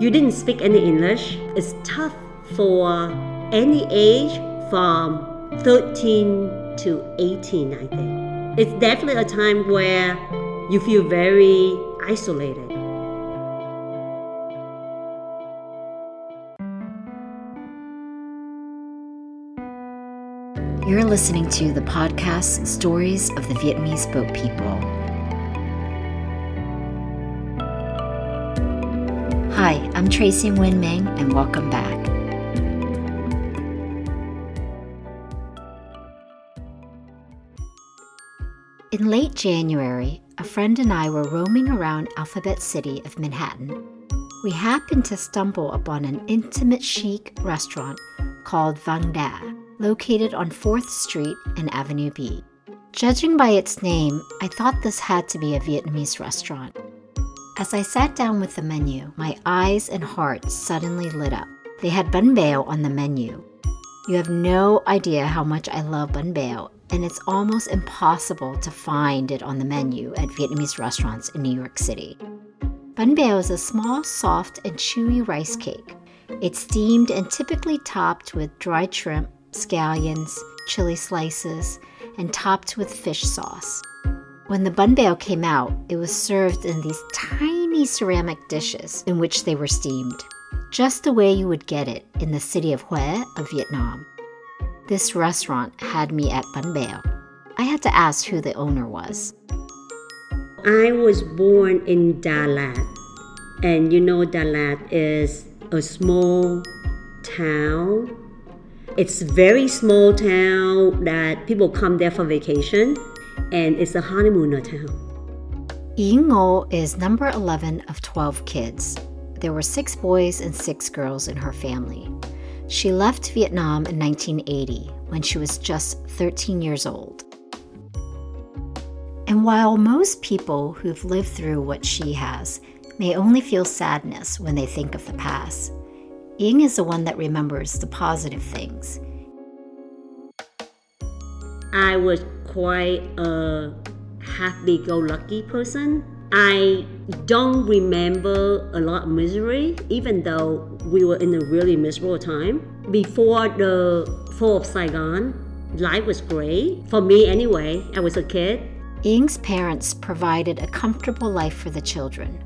you didn't speak any English, it's tough for any age from 13 to 18, I think. It's definitely a time where you feel very isolated. You're listening to the podcast Stories of the Vietnamese Boat People. I'm Tracy Nguyen Meng, and welcome back. In late January, a friend and I were roaming around Alphabet City of Manhattan. We happened to stumble upon an intimate chic restaurant called Van Da, located on 4th Street and Avenue B. Judging by its name, I thought this had to be a Vietnamese restaurant. As I sat down with the menu, my eyes and heart suddenly lit up. They had banh beo on the menu. You have no idea how much I love banh beo, and it's almost impossible to find it on the menu at Vietnamese restaurants in New York City. Banh beo is a small, soft, and chewy rice cake. It's steamed and typically topped with dried shrimp, scallions, chili slices, and topped with fish sauce. When the banh beo came out, it was served in these tiny ceramic dishes in which they were steamed, just the way you would get it in the city of Hue of Vietnam. This restaurant had me at Banh Beo. I had to ask who the owner was. I was born in Dalat, and you know Dalat is a small town. It's very small town that people come there for vacation, and it's a honeymooner town. Yen Ngo is number 11 of 12 kids. There were six boys and six girls in her family. She left Vietnam in 1980 when she was just 13 years old. And while most people who've lived through what she has may only feel sadness when they think of the past, Yen is the one that remembers the positive things. I was quite a happy go lucky person. I don't remember a lot of misery, even though we were in a really miserable time. Before the fall of Saigon, life was great. For me, anyway, I was a kid. Yen's parents provided a comfortable life for the children.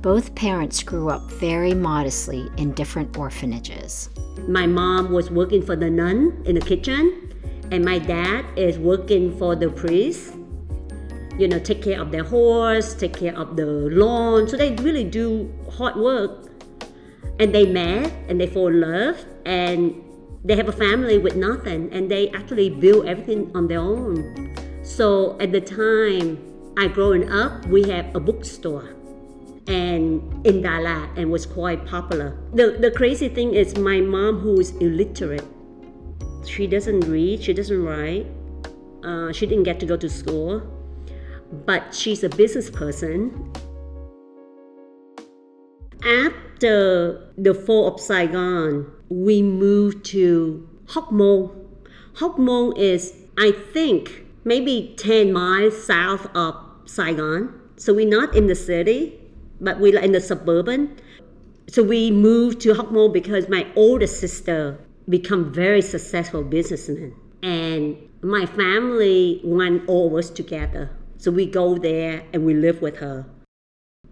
Both parents grew up very modestly in different orphanages. My mom was working for the nun in the kitchen, and my dad is working for the priest. You know, take care of their horse, take care of the lawn. So they really do hard work. And they met and they fall in love and they have a family with nothing and they actually build everything on their own. So at the time I growing up, we have a bookstore and in Dalat and was quite popular. The, the crazy thing is my mom who is illiterate. She doesn't read, she doesn't write. Uh, she didn't get to go to school, but she's a business person. After the fall of Saigon, we moved to Hoc Mon. Hoc Mon is, I think, maybe 10 miles south of Saigon. So we're not in the city, but we're in the suburban. So we moved to Hoc Mon because my older sister become very successful businessman. And my family went all of us together. So we go there and we live with her.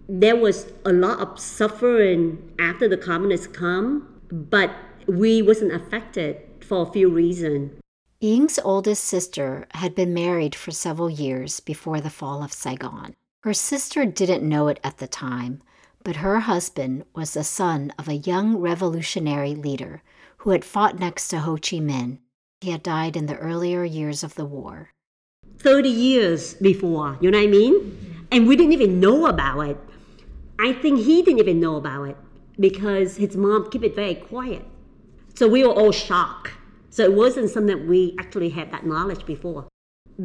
There was a lot of suffering after the communists come, but we wasn't affected for a few reasons. Yen's oldest sister had been married for several years before the fall of Saigon. Her sister didn't know it at the time, but her husband was the son of a young revolutionary leader who had fought next to Ho Chi Minh. He had died in the earlier years of the war. 30 years before, you know what I mean? And we didn't even know about it. I think he didn't even know about it because his mom kept it very quiet. So we were all shocked. So it wasn't something that we actually had that knowledge before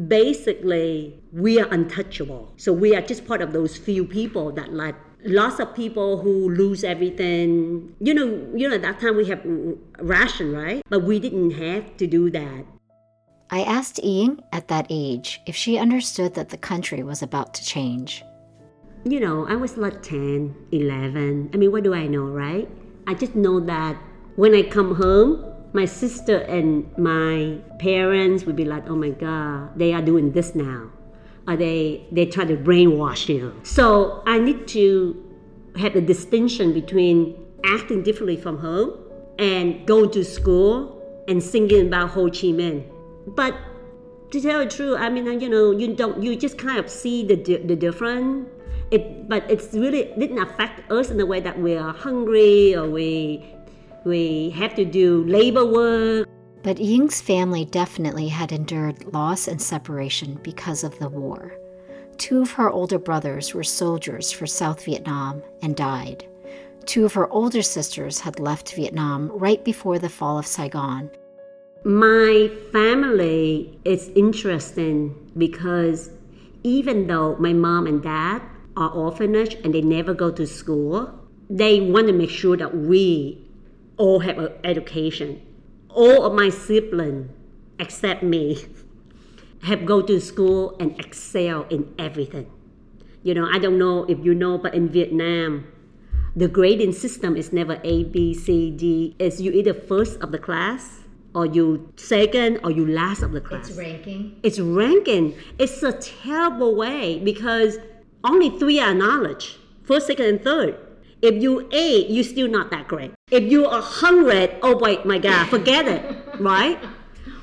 basically we are untouchable. So we are just part of those few people that like lots of people who lose everything. You know, you know at that time we have ration, right? But we didn't have to do that. I asked Yen at that age if she understood that the country was about to change. you know, I was like 10, 11. I mean, what do I know, right? I just know that when I come home, my sister and my parents would be like, oh my God, they are doing this now. Or they, they try to brainwash you. So I need to have a distinction between acting differently from home and going to school and singing about Ho Chi Minh. But to tell the truth, I mean, uh, you know, you don't, you just kind of see the, the difference. It, but it's really didn't affect us in the way that we are hungry or we we have to do labor work. But Yen's family definitely had endured loss and separation because of the war. Two of her older brothers were soldiers for South Vietnam and died. Two of her older sisters had left Vietnam right before the fall of Saigon. My family is interesting because even though my mom and dad are orphanage and they never go to school, they want to make sure that we all have an education. All of my siblings, except me, have go to school and excel in everything. You know, I don't know if you know, but in Vietnam, the grading system is never A, B, C, D. It's you either first of the class or you second or you last of the class. It's ranking. It's ranking. It's a terrible way because only three are knowledge. First, second, and third. If you eight, you're still not that great. If you are hundred, oh wait, my God, forget it, right?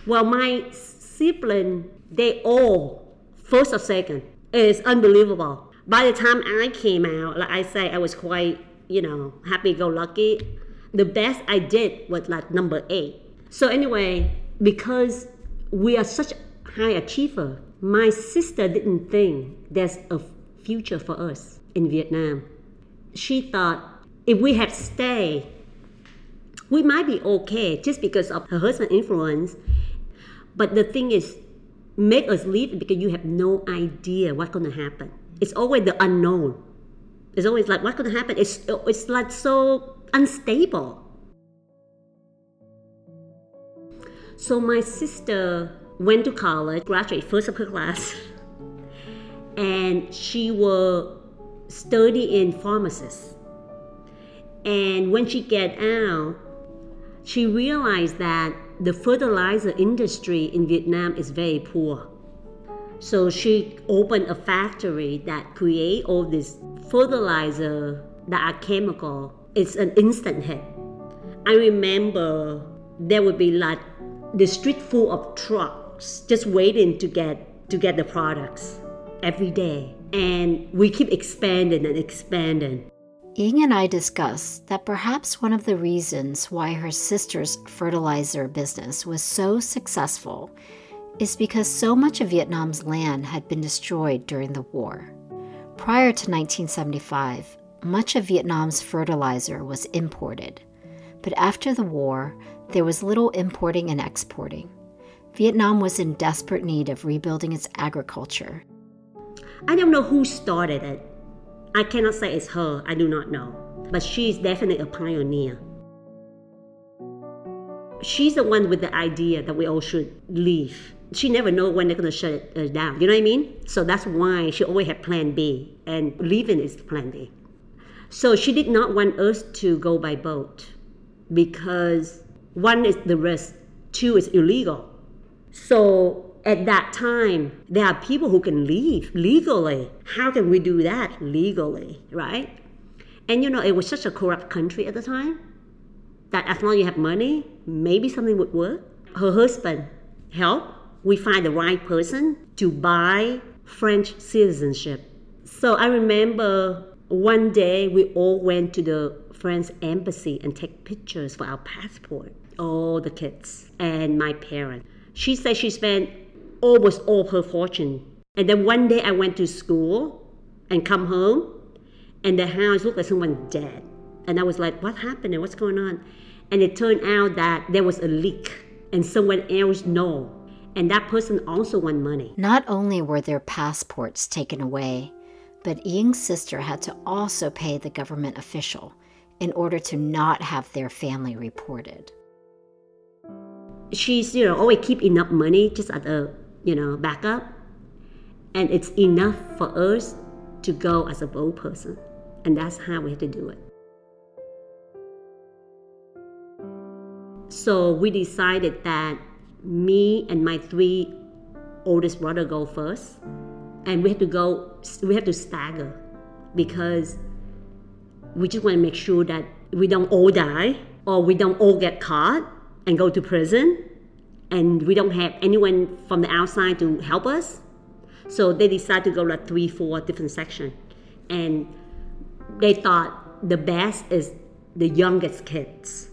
Well, my sibling, they all first or second. It's unbelievable. By the time I came out, like I say, I was quite, you know, happy-go-lucky. The best I did was like number eight. So anyway, because we are such high achiever, my sister didn't think there's a future for us in Vietnam she thought if we had stayed, we might be okay just because of her husband's influence. But the thing is, make us leave because you have no idea what's going to happen. It's always the unknown. It's always like what's going to happen. It's it's like so unstable. So my sister went to college, graduated first of her class, and she will study in pharmacist. And when she get out, she realized that the fertilizer industry in Vietnam is very poor. So she opened a factory that create all this fertilizer that are chemical. It's an instant hit. I remember there would be like the street full of trucks just waiting to get to get the products every day and we keep expanding and expanding. Yen and I discussed that perhaps one of the reasons why her sister's fertilizer business was so successful is because so much of Vietnam's land had been destroyed during the war. Prior to 1975, much of Vietnam's fertilizer was imported. But after the war, there was little importing and exporting. Vietnam was in desperate need of rebuilding its agriculture I don't know who started it. I cannot say it's her, I do not know. But she's definitely a pioneer. She's the one with the idea that we all should leave. She never know when they're gonna shut it uh, down. You know what I mean? So that's why she always had plan B, and leaving is plan B. So she did not want us to go by boat because one is the risk, two is illegal. So at that time, there are people who can leave legally. How can we do that legally, right? And you know, it was such a corrupt country at the time that as long as you have money, maybe something would work. Her husband helped. We find the right person to buy French citizenship. So I remember one day we all went to the French embassy and take pictures for our passport. All the kids and my parents. She said she spent almost all her fortune. And then one day I went to school and come home, and the house looked like someone dead. And I was like, what happened and what's going on? And it turned out that there was a leak, and someone else know. And that person also won money. Not only were their passports taken away, but Ying's sister had to also pay the government official in order to not have their family reported. She's, you know, always keep enough money just at the you know, backup. And it's enough for us to go as a boat person. And that's how we had to do it. So we decided that me and my three oldest brother go first. And we have to go, we have to stagger because we just want to make sure that we don't all die or we don't all get caught and go to prison and we don't have anyone from the outside to help us. So they decided to go like three, four different sections. And they thought the best is the youngest kids.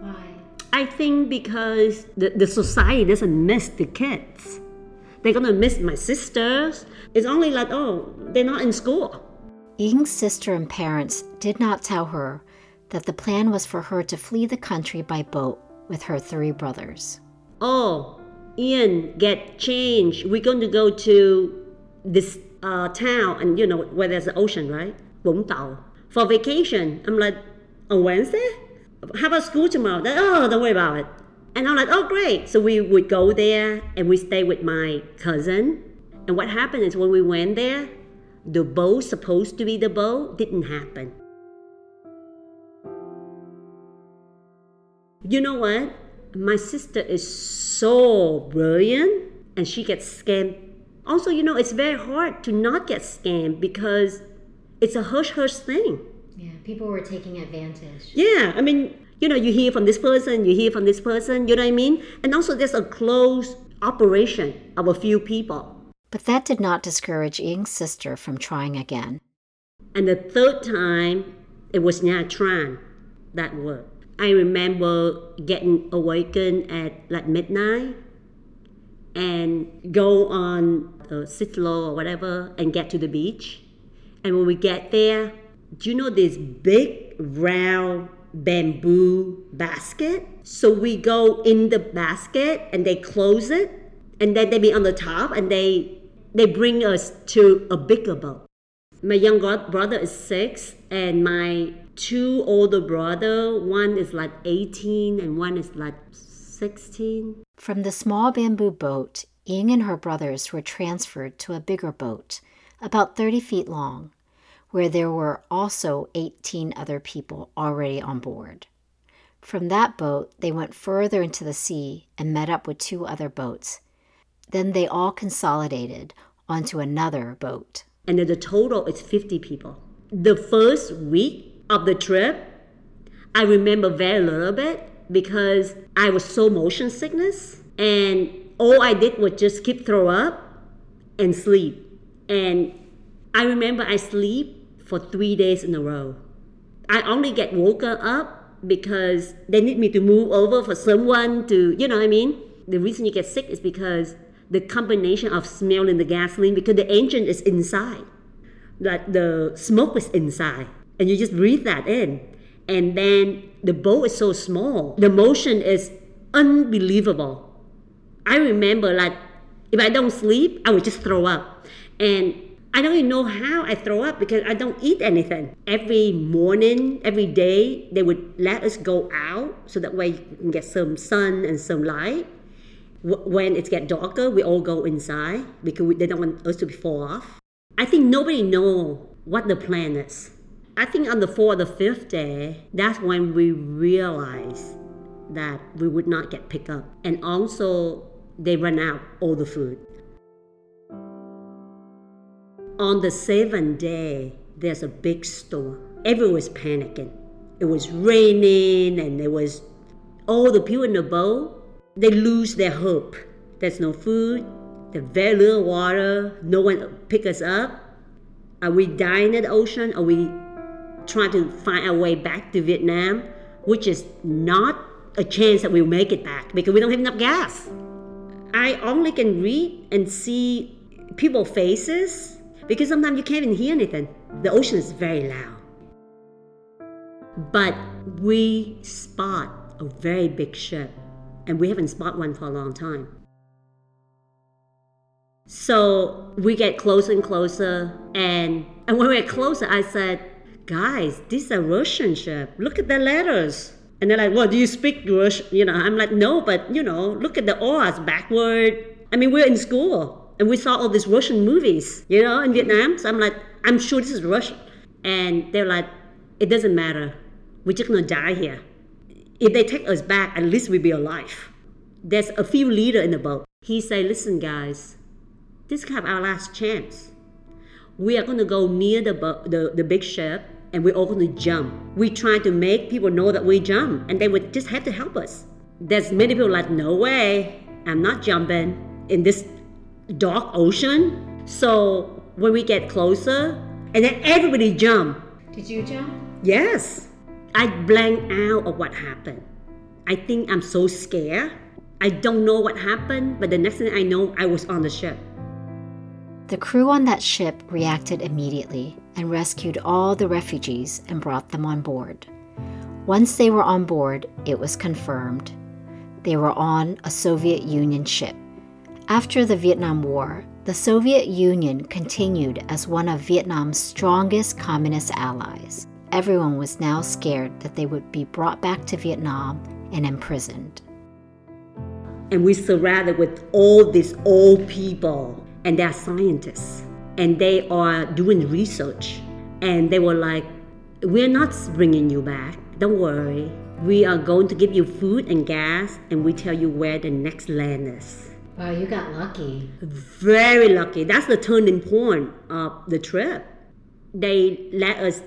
Why? I think because the, the society doesn't miss the kids. They're gonna miss my sisters. It's only like, oh, they're not in school. Yen's sister and parents did not tell her that the plan was for her to flee the country by boat with her three brothers. Oh, Yen, get changed. We're going to go to this uh, town, and you know where there's an ocean, right? Vũng Tàu. For vacation. I'm like, on Wednesday? How about school tomorrow? They, oh, don't worry about it. And I'm like, oh, great. So we would go there and we stay with my cousin. And what happened is when we went there, the boat supposed to be the boat didn't happen. You know what? My sister is so brilliant and she gets scammed. Also, you know, it's very hard to not get scammed because it's a hush hush thing. Yeah, people were taking advantage. Yeah, I mean, you know, you hear from this person, you hear from this person, you know what I mean? And also, there's a close operation of a few people. But that did not discourage Yen's sister from trying again. And the third time, it was Nha Trang that worked. I remember getting awakened at like midnight and go on uh, Sitlo or whatever and get to the beach. And when we get there, do you know this big round bamboo basket? So we go in the basket and they close it and then they be on the top and they they bring us to a bigger boat. My young brother is six and my two older brother, one is like 18 and one is like 16. From the small bamboo boat, Yen and her brothers were transferred to a bigger boat, about 30 feet long, where there were also 18 other people already on board. From that boat, they went further into the sea and met up with two other boats. Then they all consolidated onto another boat. And the total is 50 people. The first week, of the trip, I remember very little bit because I was so motion sickness and all I did was just keep throw up and sleep. And I remember I sleep for three days in a row. I only get woken up because they need me to move over for someone to, you know what I mean? The reason you get sick is because the combination of smelling the gasoline because the engine is inside. Like the smoke is inside and you just breathe that in. And then the boat is so small, the motion is unbelievable. I remember like if I don't sleep, I would just throw up. And I don't even know how I throw up because I don't eat anything. Every morning, every day, they would let us go out so that way you can get some sun and some light. When it gets darker, we all go inside because they don't want us to be fall off. I think nobody know what the plan is. I think on the fourth or the fifth day, that's when we realized that we would not get picked up. And also, they ran out all the food. On the seventh day, there's a big storm. Everyone was panicking. It was raining and there was all the people in the boat, they lose their hope. There's no food, there's very little water, no one pick us up. Are we dying in the ocean? Are we trying to find our way back to Vietnam, which is not a chance that we'll make it back because we don't have enough gas. I only can read and see people's faces because sometimes you can't even hear anything. The ocean is very loud. But we spot a very big ship, and we haven't spot one for a long time. So we get closer and closer, and, and when we get closer, I said, guys, this is a Russian ship. Look at the letters. And they're like, well, do you speak Russian? You know, I'm like, no, but you know, look at the O's backward. I mean, we're in school and we saw all these Russian movies, you know, in Vietnam. So I'm like, I'm sure this is Russian. And they're like, it doesn't matter. We're just gonna die here. If they take us back, at least we'll be alive. There's a few leader in the boat. He said, listen guys, this is kind of our last chance. We are gonna go near the, the, the big ship and we're all gonna jump. We try to make people know that we jump and they would just have to help us. There's many people like, no way, I'm not jumping in this dark ocean. So when we get closer, and then everybody jump. Did you jump? Yes. I blank out of what happened. I think I'm so scared. I don't know what happened, but the next thing I know, I was on the ship. The crew on that ship reacted immediately and rescued all the refugees and brought them on board. Once they were on board, it was confirmed. They were on a Soviet Union ship. After the Vietnam War, the Soviet Union continued as one of Vietnam's strongest communist allies. Everyone was now scared that they would be brought back to Vietnam and imprisoned. And we surrounded with all these old people, and they're scientists, and they are doing research. And they were like, We're not bringing you back, don't worry. We are going to give you food and gas, and we tell you where the next land is. Wow, you got lucky. Very lucky. That's the turning point of the trip. They let us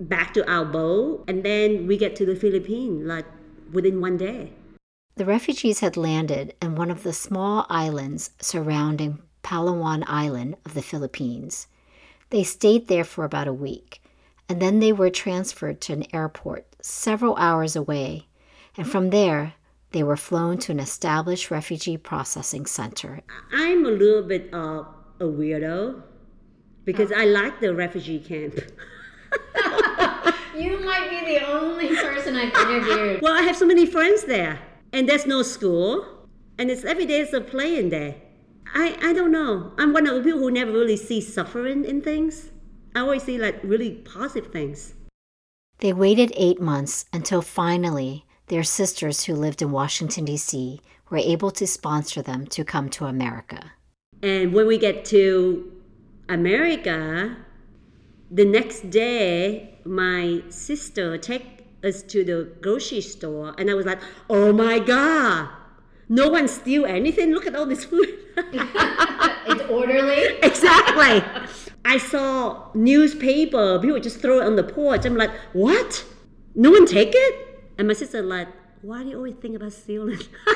back to our boat, and then we get to the Philippines like within one day. The refugees had landed in one of the small islands surrounding Palawan Island of the Philippines. They stayed there for about a week, and then they were transferred to an airport several hours away, and from there they were flown to an established refugee processing center. I'm a little bit of a weirdo because I like the refugee camp. you might be the only person I've interviewed. well, I have so many friends there, and there's no school, and it's every day is a playing day. I, I don't know. I'm one of the people who never really see suffering in things. I always see like really positive things. They waited eight months until finally their sisters who lived in Washington, D.C., were able to sponsor them to come to America. And when we get to America, the next day, my sister take us to the grocery store, and I was like, "Oh my god, no one steal anything! Look at all this food." it's orderly. Exactly. I saw newspaper. People just throw it on the porch. I'm like, "What? No one take it?" And my sister like, why do you always think about stealing?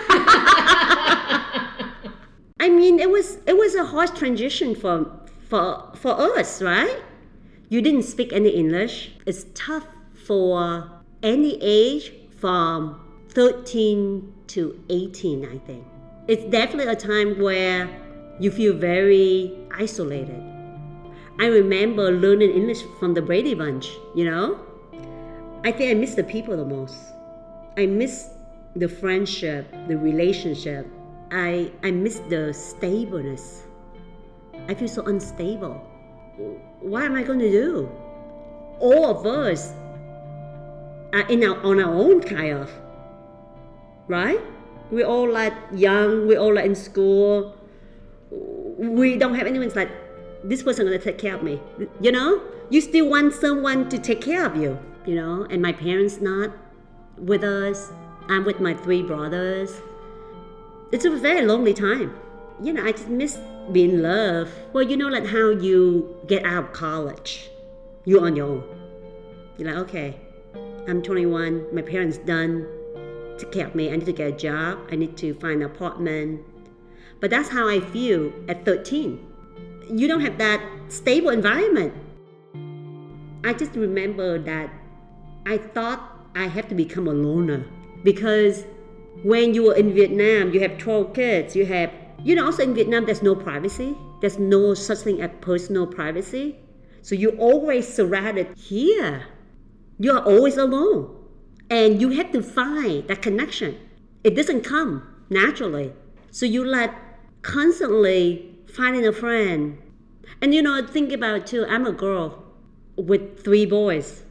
I mean, it was it was a harsh transition for for for us, right? You didn't speak any English. It's tough for any age from 13 to 18, I think. It's definitely a time where you feel very isolated. I remember learning English from the Brady Bunch, you know? I think I miss the people the most. I miss the friendship, the relationship. I, I miss the stableness. I feel so unstable. What am I going to do? All of us are in our, on our own, kind of. Right? We're all like young, we're all like in school. We don't have anyone like, this person to take care of me. You know? You still want someone to take care of you, you know? And my parents not with us. I'm with my three brothers. It's a very lonely time. You know, I just miss being loved. Well, you know, like how you get out of college, you're on your own. You're like, okay, I'm 21, my parents done, take care of me. I need to get a job. I need to find an apartment. But that's how I feel at 13. You don't have that stable environment. I just remember that I thought I have to become a loner because when you were in Vietnam, you have 12 kids, you have, you know, also in Vietnam, there's no privacy. There's no such thing as personal privacy. So you're always surrounded here. You are always alone. And you have to find that connection. It doesn't come naturally. So you like constantly finding a friend. And you know, think about too. I'm a girl with three boys.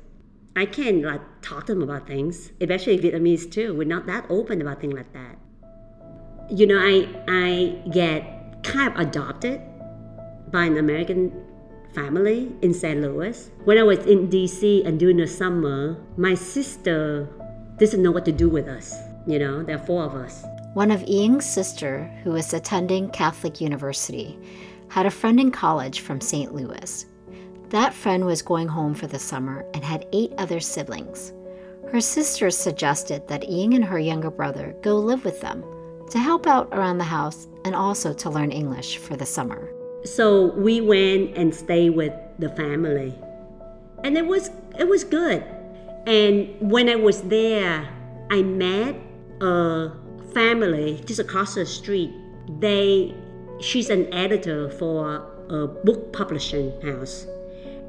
I can't like talk to them about things, especially Vietnamese too. We're not that open about things like that. You know, I I get kind of adopted by an American family in St. Louis. When I was in DC and during the summer, my sister doesn't know what to do with us. You know, there are four of us. One of Yen's sister, who was attending Catholic University, had a friend in college from St. Louis. That friend was going home for the summer and had eight other siblings. Her sisters suggested that Yen and her younger brother go live with them to help out around the house and also to learn English for the summer. So we went and stayed with the family. And it was it was good. And when I was there, I met a family just across the street. They she's an editor for a book publishing house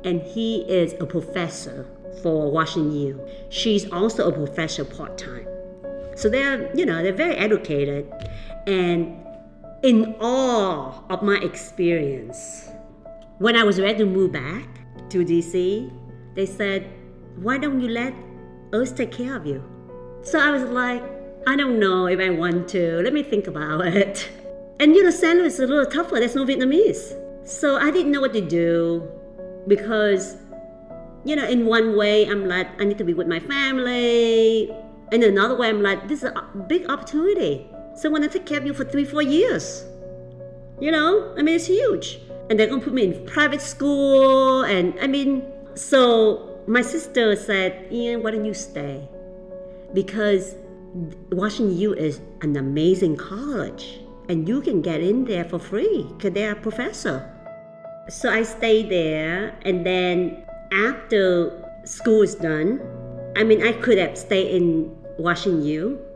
and he is a professor for Washington U. She's also a professor part-time. So they're, you know, they're very educated and in awe of my experience. When I was ready to move back to DC, they said, Why don't you let us take care of you? So I was like, I don't know if I want to. Let me think about it. And you know, St. Louis is a little tougher. There's no Vietnamese. So I didn't know what to do because, you know, in one way, I'm like, I need to be with my family. In another way, I'm like, this is a big opportunity. So when I take care of you for three, four years, you know, I mean, it's huge. And they're going to put me in private school. And I mean, so my sister said, Yen, why don't you stay? Because Washington U is an amazing college and you can get in there for free because they're a professor. So I stayed there and then after school is done, I mean I could have stayed in Washington U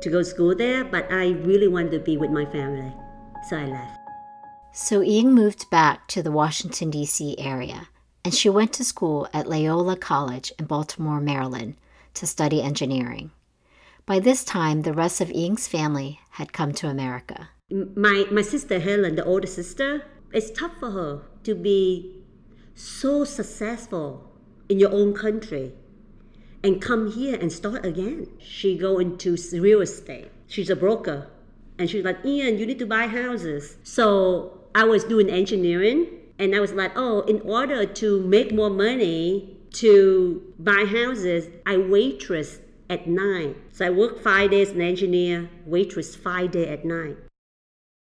to go to school there, but I really wanted to be with my family. So I left. So Yen moved back to the Washington, D.C. area, and she went to school at Loyola College in Baltimore, Maryland, to study engineering. By this time, the rest of Yen's family had come to America. My, my sister Helen, the older sister, it's tough for her to be so successful in your own country and come here and start again. She go into real estate. She's a broker. And she's like, Yen, you need to buy houses. So I was doing engineering and I was like, oh, in order to make more money to buy houses, I waitress at night. So I work five days an engineer, waitress five days at night.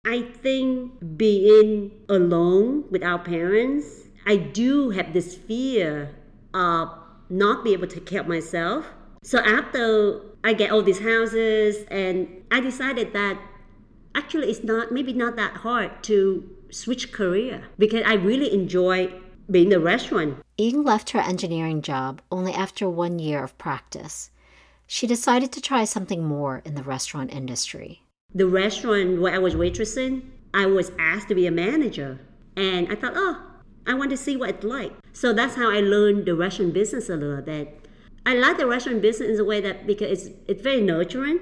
I think being alone with our parents, I do have this fear of not be able to take care of myself. So after I get all these houses, and I decided that actually it's not maybe not that hard to switch career because I really enjoy being the restaurant. Yen left her engineering job only after one year of practice. She decided to try something more in the restaurant industry. The restaurant where I was waitressing, I was asked to be a manager. And I thought, oh, I want to see what it's like. So that's how I learned the Russian business a little bit. I like the Russian business in a way that because it's, it's very nurturing,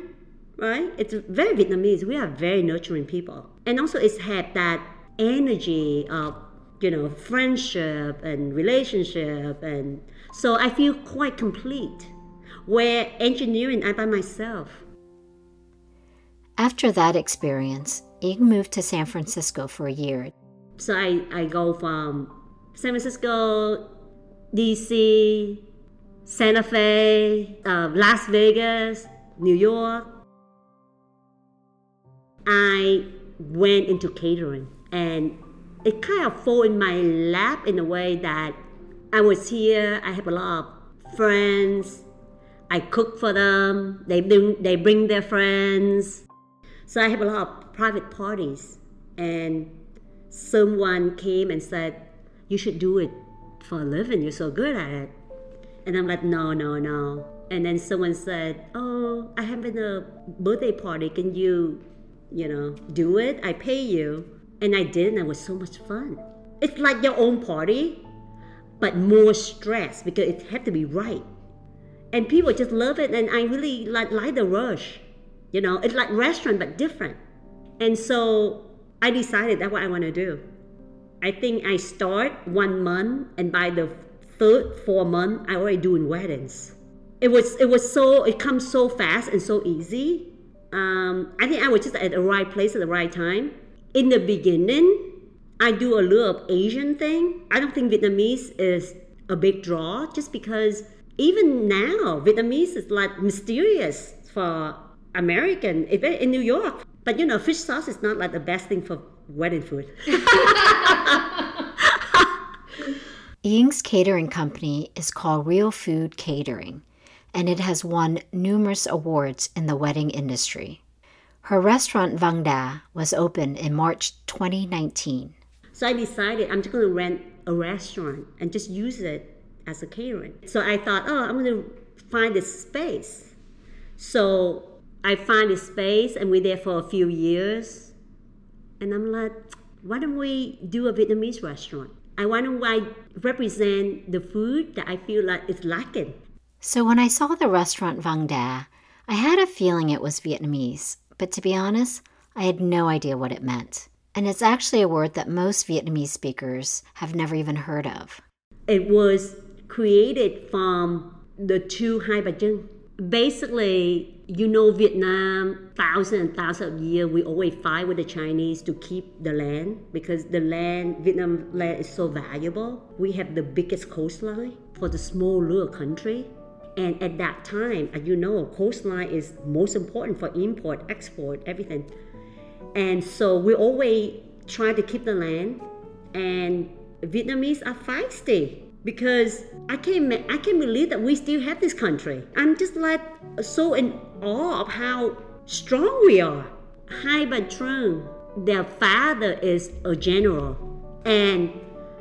right? It's very Vietnamese. We are very nurturing people. And also it's had that energy of, you know, friendship and relationship. And so I feel quite complete. Where engineering, I by myself. After that experience, Yen moved to San Francisco for a year so I, I go from San Francisco, DC, Santa Fe, uh, Las Vegas, New York. I went into catering and it kind of fell in my lap in a way that I was here, I have a lot of friends, I cook for them, they bring, they bring their friends. So I have a lot of private parties and someone came and said, You should do it for a living, you're so good at it. And I'm like, No, no, no. And then someone said, Oh, I having a birthday party. Can you, you know, do it? I pay you. And I did, and it was so much fun. It's like your own party, but more stress because it had to be right. And people just love it, and I really like, like the rush. You know, it's like restaurant, but different. And so I decided that's what I want to do. I think I start one month, and by the third, fourth month, I already doing weddings. It was it was so it comes so fast and so easy. Um, I think I was just at the right place at the right time. In the beginning, I do a little of Asian thing. I don't think Vietnamese is a big draw just because even now Vietnamese is like mysterious for American, in New York. But you know, fish sauce is not like the best thing for wedding food. Yen's catering company is called Real Food Catering, and it has won numerous awards in the wedding industry. Her restaurant Van Da was opened in March 2019. So I decided I'm just going to rent a restaurant and just use it as a catering. So I thought, oh, I'm going to find this space. So I find this space and we're there for a few years. And I'm like, why don't we do a Vietnamese restaurant? I want to represent the food that I feel like is lacking. So when I saw the restaurant Van Da, I had a feeling it was Vietnamese, but to be honest, I had no idea what it meant. And it's actually a word that most Vietnamese speakers have never even heard of. It was created from the two Hai Ba. Basically, you know Vietnam, thousands and thousands of years, we always fight with the Chinese to keep the land because the land, Vietnam land is so valuable. We have the biggest coastline for the small little country. And at that time, as you know, coastline is most important for import, export, everything. And so we always try to keep the land. And Vietnamese are feisty because I can't I can't believe that we still have this country. I'm just like so in awe of how strong we are. Hai Ba Trung, their father is a general, and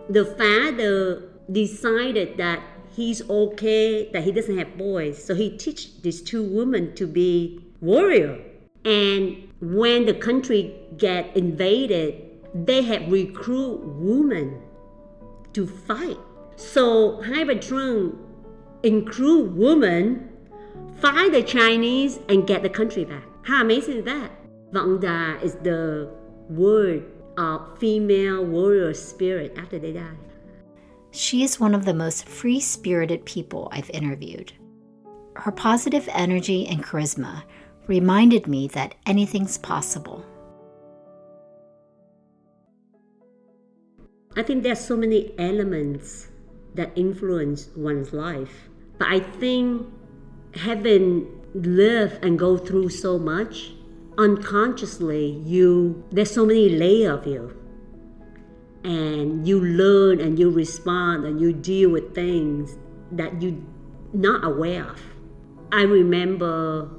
the father decided that he's okay that he doesn't have boys, so he teach these two women to be warrior. And when the country get invaded, they have recruit women to fight so Hai Ba Trung include women, fight the Chinese, and get the country back. How amazing is that? Van Da is the word of female warrior spirit after they die. She is one of the most free spirited people I've interviewed. Her positive energy and charisma reminded me that anything's possible. I think there's so many elements that influence one's life. But I think having lived and go through so much, unconsciously you there's so many layers of you. And you learn and you respond and you deal with things that you're not aware of. I remember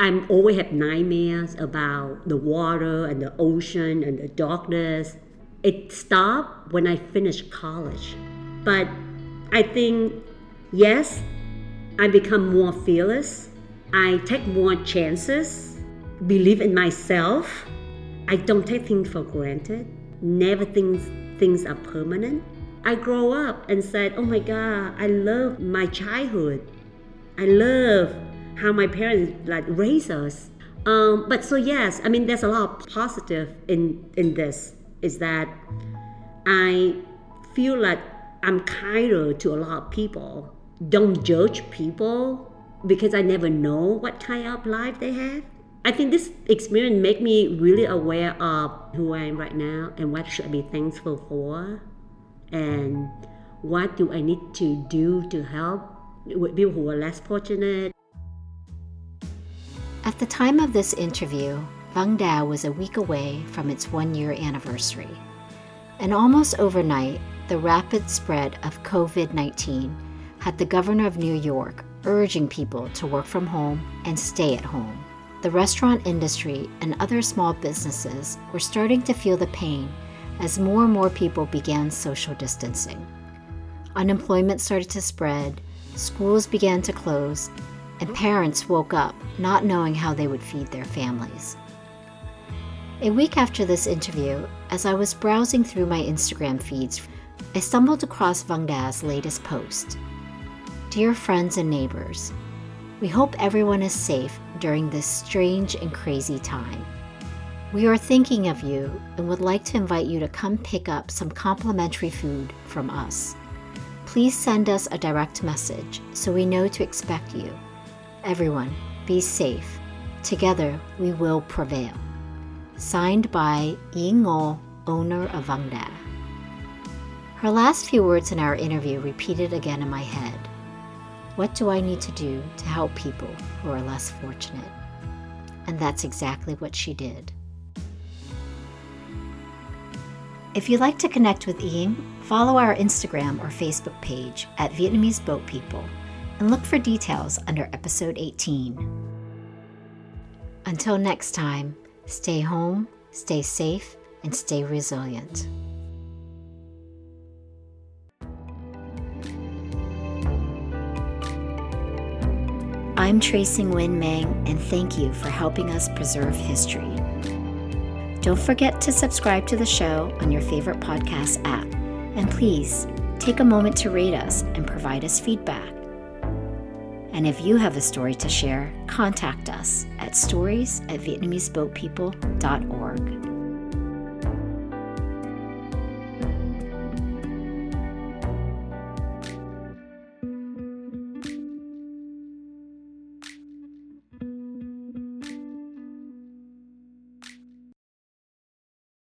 I always have nightmares about the water and the ocean and the darkness. It stopped when I finished college. But I think, yes, I become more fearless. I take more chances, believe in myself. I don't take things for granted, never think things are permanent. I grow up and said, oh my God, I love my childhood. I love how my parents like raise us. Um, but so yes, I mean there's a lot of positive in in this is that I feel like I'm kinder to a lot of people. Don't judge people because I never know what kind of life they have. I think this experience made me really aware of who I am right now and what should I be thankful for and what do I need to do to help with people who are less fortunate. At the time of this interview, Van Da was a week away from its one year anniversary. And almost overnight, the rapid spread of COVID 19 had the governor of New York urging people to work from home and stay at home. The restaurant industry and other small businesses were starting to feel the pain as more and more people began social distancing. Unemployment started to spread, schools began to close, and parents woke up not knowing how they would feed their families. A week after this interview, as I was browsing through my Instagram feeds, I stumbled across Van Da's latest post. Dear friends and neighbors, we hope everyone is safe during this strange and crazy time. We are thinking of you and would like to invite you to come pick up some complimentary food from us. Please send us a direct message so we know to expect you. Everyone, be safe. Together, we will prevail. Signed by Yen owner of Van Da. Her last few words in our interview repeated again in my head What do I need to do to help people who are less fortunate? And that's exactly what she did. If you'd like to connect with Yen, follow our Instagram or Facebook page at Vietnamese Boat People and look for details under episode 18. Until next time, stay home, stay safe, and stay resilient. I'm Tracy Nguyen Manh, and thank you for helping us preserve history. Don't forget to subscribe to the show on your favorite podcast app. And please take a moment to rate us and provide us feedback. And if you have a story to share, contact us at stories at VietnameseBoatPeople.org.